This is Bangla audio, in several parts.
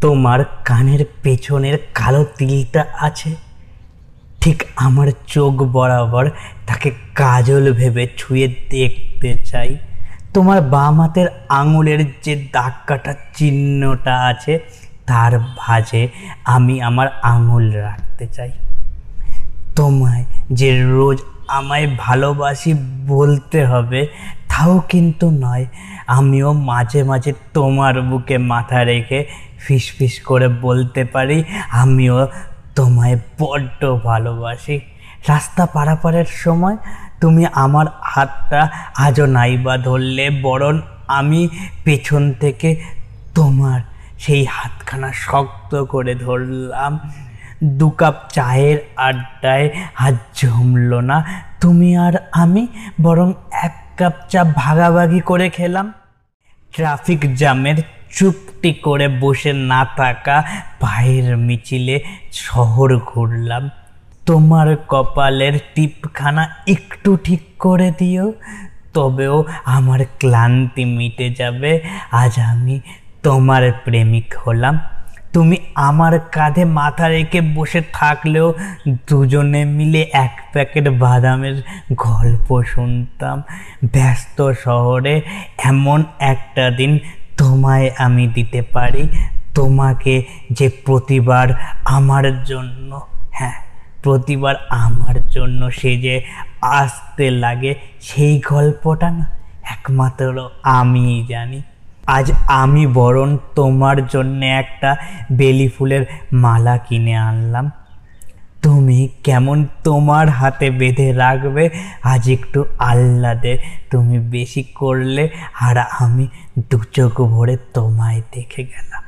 তোমার কানের পেছনের কালো তিলটা আছে? ঠিক আমার চোখ বরাবর তাকে কাজল ভেবে ছুঁয়ে দেখতে চাই। তোমার বাম হাতের আঙুলের যে দাগ কাটা চিহ্নটা আছে, তার ভাঁজে আমি আমার আঙুল রাখতে চাই। তোমায় যে রোজ আমায় ভালোবাসি বলতে হবে তাও কিন্তু নয়। আমিও মাঝে মাঝে তোমার বুকে মাথা রেখে ফিস ফিস করে বলতে পারি, আমিও তোমায় বড্ড ভালোবাসি। রাস্তা পারাপারের সময় তুমি আমার হাতটা আজও নাইবা ধরলে, বরং আমি পেছন থেকে তোমার সেই হাতখানা শক্ত করে ধরলাম। দু কাপ চায়ের আড্ডায় হাত জমলো না তুমি আর আমি, বরং এক কাপ চা ভাগাভাগি করে খেলাম। ট্রাফিক জ্যামের চুপটি করে বসে না থাকা ভাইয়ের মিছিলে শহর ঘুরলাম। তোমার কপালের টিপখানা একটু ঠিক করে দিও, তবেও আমার ক্লান্তি মিটে যাবে। আজ আমি তোমার প্রেমিক হলাম। তুমি আমার কাঁধে মাথা রেখে বসে থাকলেও দুজনে মিলে এক প্যাকেট বাদামের গল্প শুনতাম। ব্যস্ত শহরে এমন একটা দিন তোমায় আমি দিতে পারি। তোমাকে যে প্রতিবার আমার জন্য হ্যাঁ প্রতিবার আমার জন্য সে যে আসতে লাগে, সেই গল্পটা না, একমাত্র আমিই জানি। আজ আমি বরং তোমার জন্য একটা বেলি ফুলের মালা কিনে আনলাম। তুমি কেমন তোমার হাতে বেঁধে রাখবে? আজ একটু আহ্লাদে তুমি বেশি করলে, আর আমি দু চোখ ভরে তোমায় দেখে গেলাম।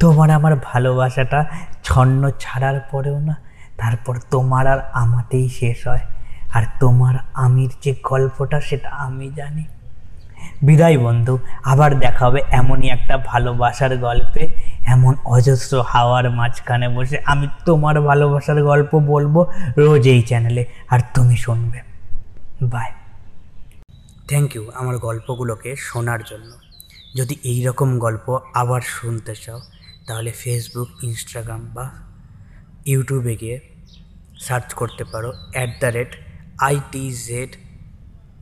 তোমার আমার ভালোবাসাটা ছন্ন ছাড়ার পরেও না, তারপর তোমার আর আমাতেই শেষ হয়। আর তোমার আমির যে গল্পটা, সেটা আমি জানি। বিদায় বন্ধু, আবার দেখা হবে এমনই একটা ভালোবাসার গল্পে। এমন অজস্র হাওয়ার মাঝখানে বসে আমি তোমার ভালোবাসার গল্প বলব রোজ এই চ্যানেলে আর তুমি শুনবে। বাই থ্যাংক ইউ আমার গল্পগুলোকে শোনার জন্য। যদি এই রকম গল্প আবার শুনতে চাও, তাহলে ফেসবুক ইনস্টাগ্রাম বা ইউটিউবে গিয়ে সার্চ করতে পারো at the rate IT Z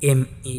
M E